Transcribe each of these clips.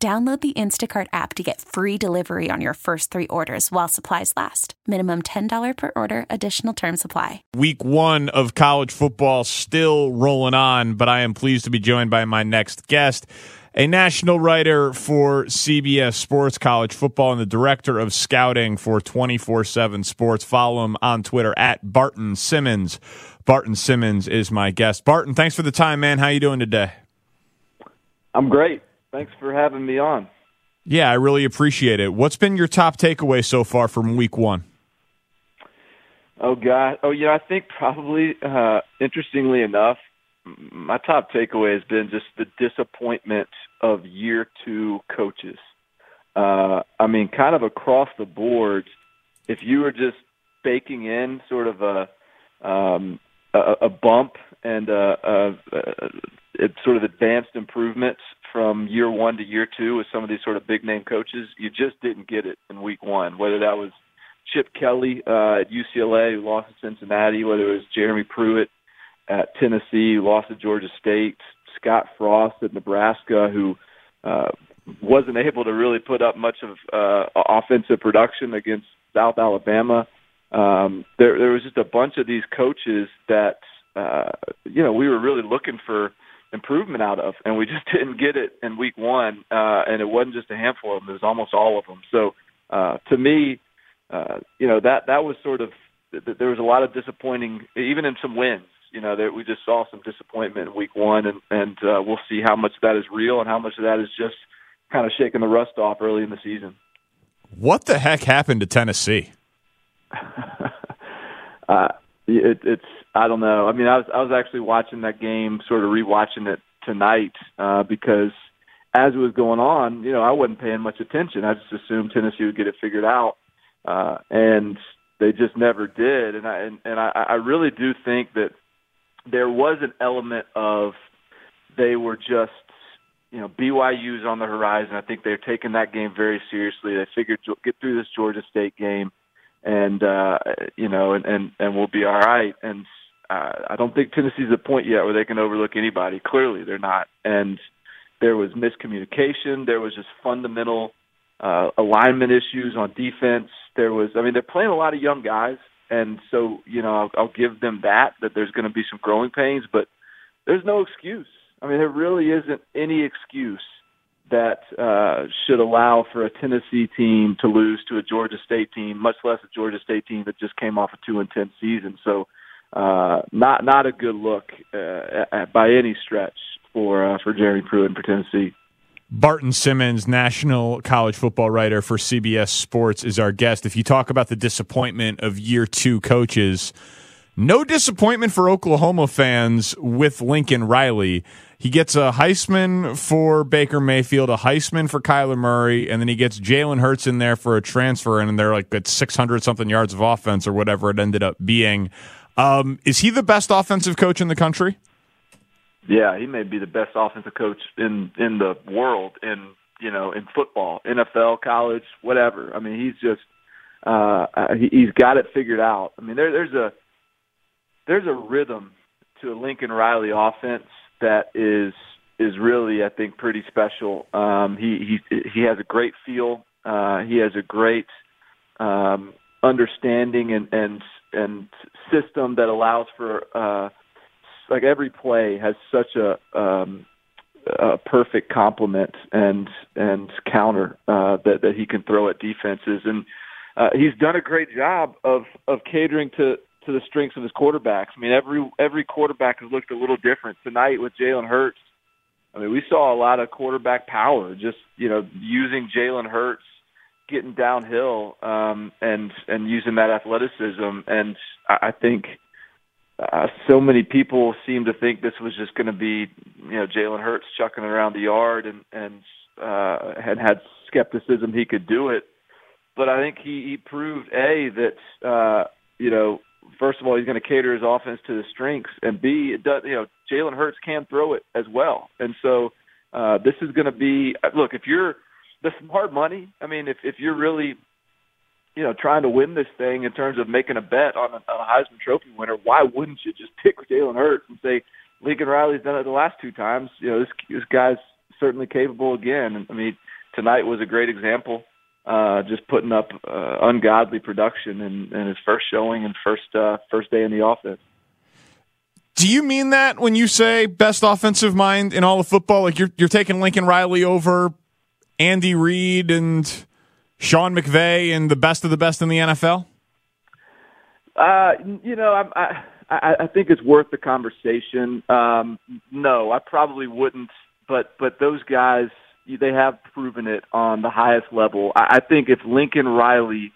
Download the Instacart app to get free delivery on your first three orders while supplies last. Minimum $10 per order, additional term supply. Week one of college football still rolling on, but I am pleased to be joined by my next guest, a national writer for CBS Sports College Football and the director of scouting for 24 7 Sports. Follow him on Twitter at Barton Simmons. Barton Simmons is my guest. Barton, thanks for the time, man. How you doing today? I'm great. Thanks for having me on. Yeah, I really appreciate it. What's been your top takeaway so far from week one? Oh God! Oh yeah, I think probably uh, interestingly enough, my top takeaway has been just the disappointment of year two coaches. Uh, I mean, kind of across the board. If you were just baking in sort of a um, a, a bump and a, a, a, sort of advanced improvements from year one to year two with some of these sort of big name coaches. You just didn't get it in week one, whether that was Chip Kelly uh, at UCLA who lost to Cincinnati, whether it was Jeremy Pruitt at Tennessee who lost to Georgia State, Scott Frost at Nebraska who uh, wasn't able to really put up much of uh, offensive production against South Alabama. Um, there, there was just a bunch of these coaches that uh, you know we were really looking for improvement out of, and we just didn't get it in week one. Uh, and it wasn't just a handful of them; it was almost all of them. So uh, to me, uh, you know that that was sort of there was a lot of disappointing, even in some wins. You know, that we just saw some disappointment in week one, and and uh, we'll see how much of that is real and how much of that is just kind of shaking the rust off early in the season. What the heck happened to Tennessee? uh, it, it's I don't know. I mean, I was I was actually watching that game, sort of rewatching it tonight uh, because as it was going on, you know, I wasn't paying much attention. I just assumed Tennessee would get it figured out, uh, and they just never did. And I and, and I, I really do think that there was an element of they were just you know BYU's on the horizon. I think they're taking that game very seriously. They figured get through this Georgia State game, and uh, you know, and and and we'll be all right. And uh, I don't think Tennessee's the point yet where they can overlook anybody. Clearly, they're not. And there was miscommunication. There was just fundamental uh, alignment issues on defense. There was, I mean, they're playing a lot of young guys, and so you know, I'll, I'll give them that. That there's going to be some growing pains, but there's no excuse. I mean, there really isn't any excuse that uh, should allow for a Tennessee team to lose to a Georgia State team, much less a Georgia State team that just came off a two and ten season. So uh, not not a good look uh, at, by any stretch for uh, for Jerry Pruitt and for Tennessee. Barton Simmons, national college football writer for CBS Sports, is our guest. If you talk about the disappointment of year two coaches, no disappointment for Oklahoma fans with Lincoln Riley. He gets a Heisman for Baker Mayfield, a Heisman for Kyler Murray, and then he gets Jalen Hurts in there for a transfer, and they're like at 600 something yards of offense or whatever it ended up being. Um, is he the best offensive coach in the country? Yeah, he may be the best offensive coach in in the world in you know in football, NFL, college, whatever. I mean, he's just uh, he, he's got it figured out. I mean, there, there's a there's a rhythm to a Lincoln Riley offense that is is really I think pretty special. Um, he he he has a great feel. Uh, he has a great um, understanding and and and system that allows for uh, like every play has such a um, a perfect complement and and counter uh, that that he can throw at defenses, and uh, he's done a great job of of catering to to the strengths of his quarterbacks. I mean, every every quarterback has looked a little different tonight with Jalen Hurts. I mean, we saw a lot of quarterback power, just you know, using Jalen Hurts getting downhill um, and and using that athleticism. And I, think uh, so many people seem to think this was just going to be you know Jalen Hurts chucking around the yard and and uh, had had skepticism he could do it, but I think he, he proved a that uh, you know first of all he's going to cater his offense to the strengths, and b it does you know Jalen Hurts can throw it as well, and so uh, this is going to be look if you're the smart money. I mean, if if you're really you know, trying to win this thing in terms of making a bet on a, on a Heisman Trophy winner, why wouldn't you just pick Jalen Hurts and say Lincoln Riley's done it the last two times? You know, this this guy's certainly capable again. I mean, tonight was a great example. Uh, just putting up uh, ungodly production in, in his first showing and first uh, first day in the offense. Do you mean that when you say best offensive mind in all of football? Like you're you're taking Lincoln Riley over Andy Reid and Sean McVay and the best of the best in the NFL? Uh, you know, I, I I think it's worth the conversation. Um, no, I probably wouldn't, but but those guys they have proven it on the highest level. I, I think if Lincoln Riley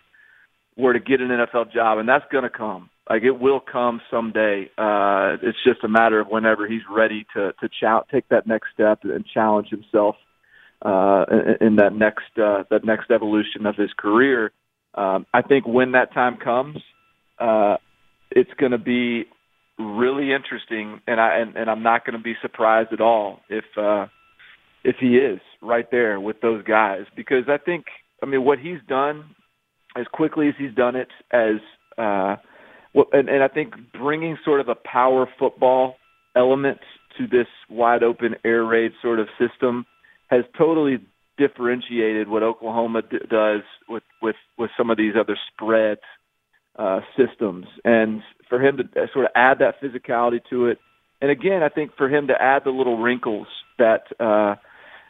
were to get an NFL job, and that's going to come, like it will come someday. Uh, it's just a matter of whenever he's ready to to ch- take that next step and challenge himself uh, in, in that next uh, that next evolution of his career. Um, I think when that time comes, uh, it's going to be really interesting, and I and, and I'm not going to be surprised at all if uh, if he is right there with those guys because I think I mean what he's done as quickly as he's done it as uh, well, and, and I think bringing sort of a power football element to this wide open air raid sort of system has totally differentiated what Oklahoma d- does with with with some of these other spread uh, systems, and for him to uh, sort of add that physicality to it, and again, I think for him to add the little wrinkles that. Uh,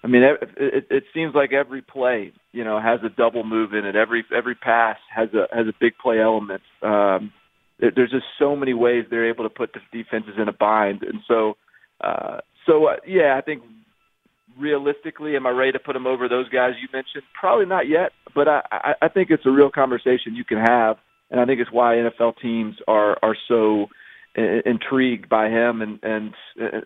I mean, it, it, seems like every play, you know, has a double move in it. Every every pass has a has a big play element. Um, there's just so many ways they're able to put the defenses in a bind, and so, uh, so uh, yeah, I think realistically, am I ready to put him over those guys you mentioned? Probably not yet, but I, I, I think it's a real conversation you can have, and I think it's why NFL teams are are so intrigued by him, and and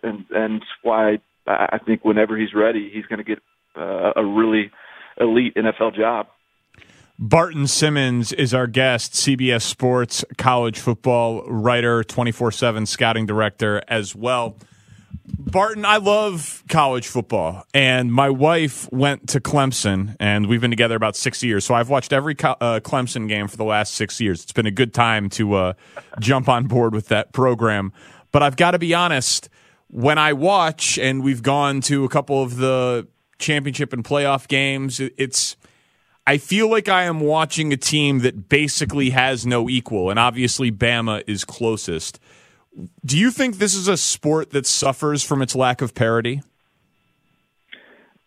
and and why I think whenever he's ready, he's going to get uh, a really elite NFL job. Barton Simmons is our guest, CBS Sports college football writer, 24 7 scouting director as well. Barton, I love college football, and my wife went to Clemson, and we've been together about six years. So I've watched every uh, Clemson game for the last six years. It's been a good time to uh, jump on board with that program. But I've got to be honest, when I watch, and we've gone to a couple of the championship and playoff games, it's I feel like I am watching a team that basically has no equal, and obviously Bama is closest. Do you think this is a sport that suffers from its lack of parity?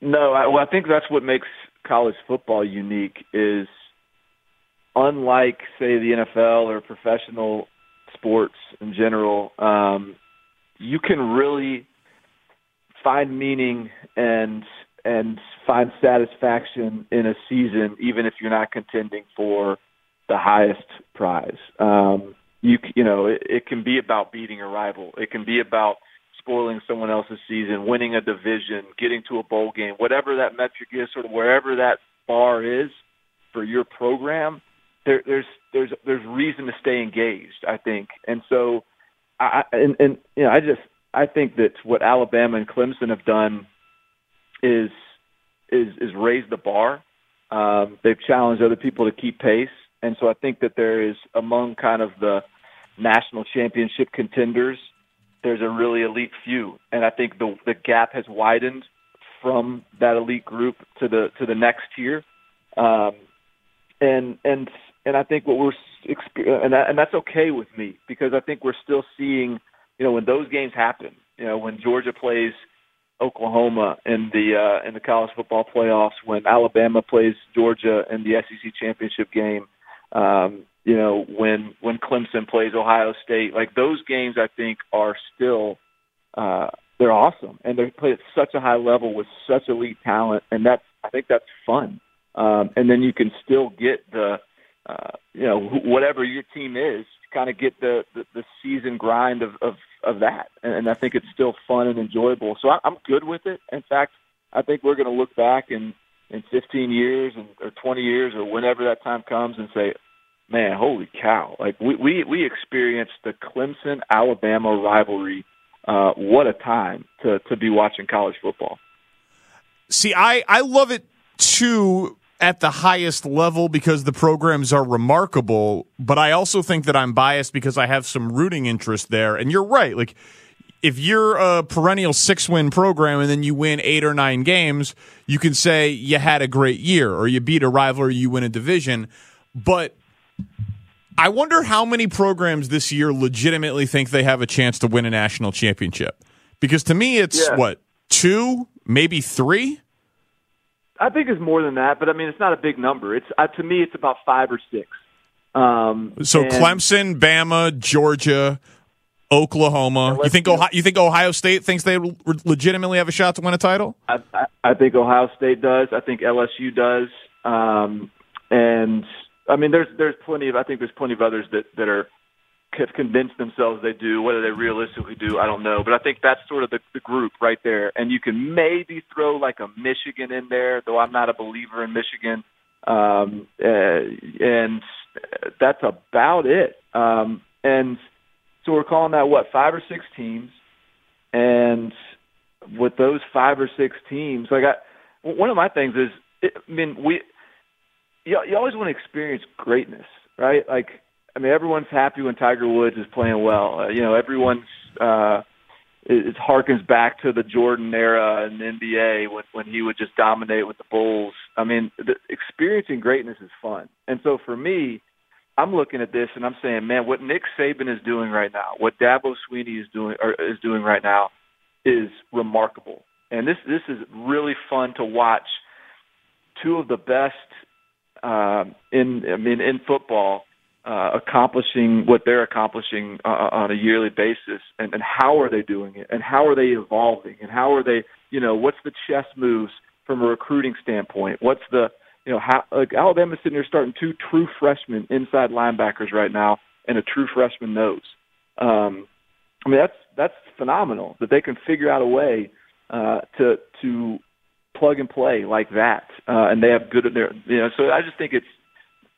No, I, well, I think that's what makes college football unique. Is unlike, say, the NFL or professional sports in general, um, you can really find meaning and and find satisfaction in a season, even if you're not contending for the highest prize. Um, you you know it, it can be about beating a rival. It can be about spoiling someone else's season, winning a division, getting to a bowl game, whatever that metric is, sort of wherever that bar is for your program. There, there's there's there's reason to stay engaged, I think, and so I and and you know I just I think that what Alabama and Clemson have done is is is raise the bar. Um, they've challenged other people to keep pace, and so I think that there is among kind of the national championship contenders, there's a really elite few, and I think the the gap has widened from that elite group to the to the next tier, um, and and and I think what we're and that, and that's okay with me because I think we're still seeing, you know, when those games happen, you know, when Georgia plays Oklahoma in the uh, in the college football playoffs, when Alabama plays Georgia in the SEC championship game, um, you know, when when Clemson plays Ohio State, like those games, I think are still uh, they're awesome, and they play at such a high level with such elite talent, and that's I think that's fun. Um, and then you can still get the uh, you know whatever your team is, kind of get the, the the season grind of of of that, and, and I think it's still fun and enjoyable. So I, I'm good with it. In fact, I think we're going to look back in in 15 years and, or 20 years or whenever that time comes and say, man, holy cow! Like we we we experienced the Clemson Alabama rivalry. Uh, what a time to to be watching college football. See, I I love it too at the highest level because the programs are remarkable, but I also think that I'm biased because I have some rooting interest there. And you're right, like if you're a perennial six win program and then you win eight or nine games, you can say you had a great year or you beat a rival or you win a division. But I wonder how many programs this year legitimately think they have a chance to win a national championship. Because to me, it's yeah. what, two, maybe three? I think it's more than that, but I mean, it's not a big number. It's uh, to me, it's about five or six. Um, so and, Clemson, Bama, Georgia, Oklahoma. You think Ohio, you think Ohio State thinks they legitimately have a shot to win a title? I, I, I think Ohio State does. I think LSU does. Um, and I mean, there's there's plenty of I think there's plenty of others that that are have convinced themselves they do. Whether they realistically do, I don't know. But I think that's sort of the, the group right there. And you can maybe throw like a Michigan in there, though I'm not a believer in Michigan. Um, uh, and that's about it. Um, and so we're calling that what five or six teams, and with those five or six teams, like I, one of my things is, I mean, we, you, you always want to experience greatness, right? Like, I mean, everyone's happy when Tiger Woods is playing well. Uh, you know, everyone's uh, it, it harkens back to the Jordan era in the NBA when when he would just dominate with the Bulls. I mean, the, experiencing greatness is fun, and so for me, I'm looking at this and I'm saying, man, what Nick Saban is doing right now, what Dabo Swinney is doing or is doing right now, is remarkable. And this this is really fun to watch. Two of the best uh, in I mean in football uh, accomplishing what they're accomplishing uh, on a yearly basis, and, and how are they doing it, and how are they evolving, and how are they, you know, what's the chess moves from a recruiting standpoint? What's the you know, how, like Alabama's sitting there starting two true freshmen inside linebackers right now, and a true freshman nose. Um, I mean, that's that's phenomenal that they can figure out a way uh, to to plug and play like that, uh, and they have good. You know, so I just think it's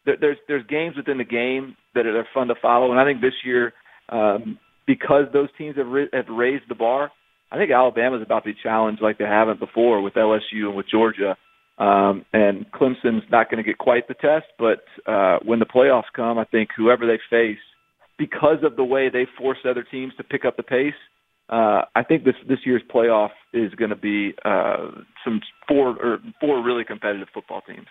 there's there's games within the game that are fun to follow, and I think this year, um, because those teams have ri- have raised the bar, I think Alabama's about to be challenged like they haven't before with LSU and with Georgia. Um, and Clemson's not going to get quite the test, but uh, when the playoffs come, I think whoever they face, because of the way they force other teams to pick up the pace, uh, I think this this year's playoff is going to be uh, some four or four really competitive football teams.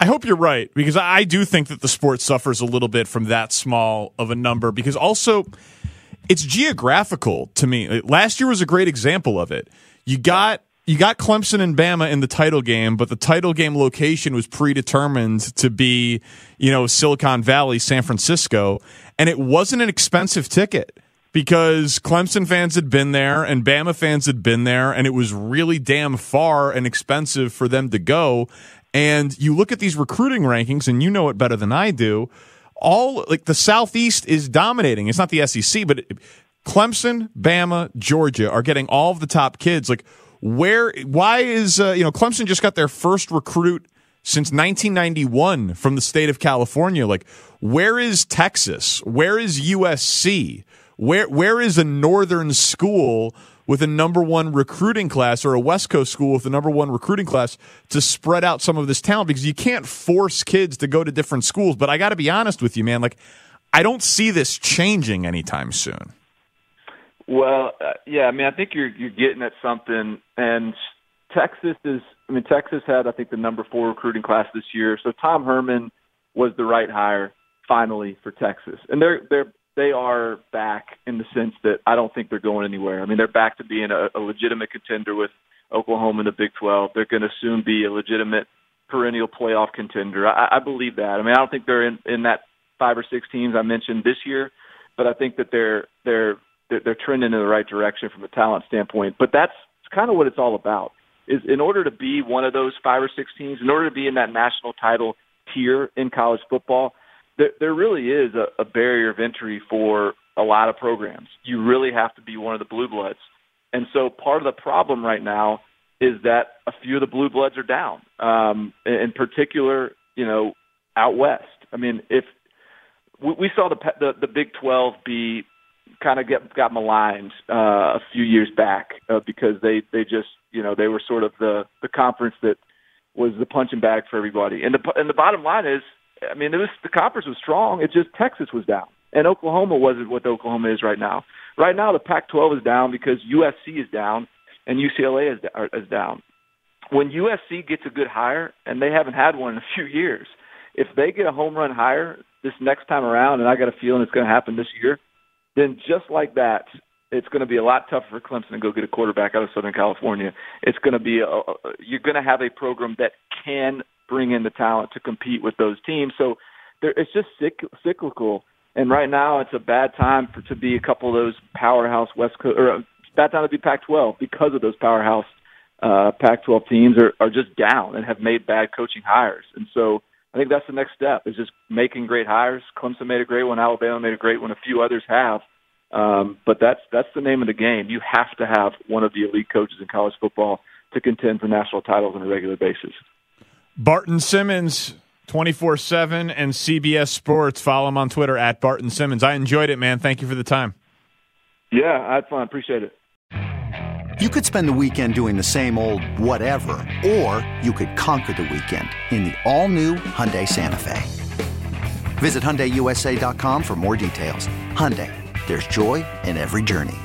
I hope you're right because I do think that the sport suffers a little bit from that small of a number because also it's geographical to me. Last year was a great example of it. You got you got Clemson and Bama in the title game, but the title game location was predetermined to be, you know, Silicon Valley, San Francisco, and it wasn't an expensive ticket because Clemson fans had been there and Bama fans had been there, and it was really damn far and expensive for them to go. And you look at these recruiting rankings, and you know it better than I do. All like the Southeast is dominating. It's not the SEC, but it, Clemson, Bama, Georgia are getting all of the top kids. Like, where? Why is uh, you know Clemson just got their first recruit since 1991 from the state of California? Like, where is Texas? Where is USC? Where where is a northern school with a number one recruiting class or a West Coast school with a number one recruiting class to spread out some of this talent because you can't force kids to go to different schools. But I got to be honest with you, man. Like, I don't see this changing anytime soon. Well, uh, yeah, I mean, I think you're you're getting at something, and Texas is. I mean, Texas had I think the number four recruiting class this year, so Tom Herman was the right hire finally for Texas, and they're they're they are back in the sense that I don't think they're going anywhere. I mean, they're back to being a, a legitimate contender with Oklahoma in the Big 12. They're going to soon be a legitimate perennial playoff contender. I, I believe that. I mean, I don't think they're in in that five or six teams I mentioned this year, but I think that they're they're they're, they're trending in the right direction from a talent standpoint. But that's kind of what it's all about. Is in order to be one of those five or six teams, in order to be in that national title tier in college football, there, there really is a, a barrier of entry for a lot of programs. You really have to be one of the blue bloods. And so part of the problem right now is that a few of the blue bloods are down. Um, in particular, you know, out west. I mean, if we, we saw the, the the Big 12 be kind of get got maligned uh, a few years back uh, because they they just you know they were sort of the the conference that was the punching bag for everybody. And the and the bottom line is, I mean, it was the conference was strong. It just Texas was down, and Oklahoma wasn't what Oklahoma is right now. Right now, the Pac-12 is down because USC is down and UCLA is, is down. When USC gets a good hire, and they haven't had one in a few years, if they get a home run hire this next time around, and I got a feeling it's going to happen this year, then just like that, it's going to be a lot tougher for Clemson to go get a quarterback out of Southern California. It's going to be a, you're going to have a program that can bring in the talent to compete with those teams. So there, it's just cyclical. And right now, it's a bad time for to be a couple of those powerhouse West Coast or bad time to be Pac-12 because of those powerhouse uh, Pac-12 teams are, are just down and have made bad coaching hires. And so I think that's the next step is just making great hires. Clemson made a great one. Alabama made a great one. A few others have. Um, but that's that's the name of the game. You have to have one of the elite coaches in college football to contend for national titles on a regular basis. Barton Simmons, 24 7 and CBS Sports. Follow him on Twitter at Barton Simmons. I enjoyed it, man. Thank you for the time. Yeah, I had fun. Appreciate it. You could spend the weekend doing the same old whatever, or you could conquer the weekend in the all-new Hyundai Santa Fe. Visit HyundaiUSA.com for more details. Hyundai, there's joy in every journey.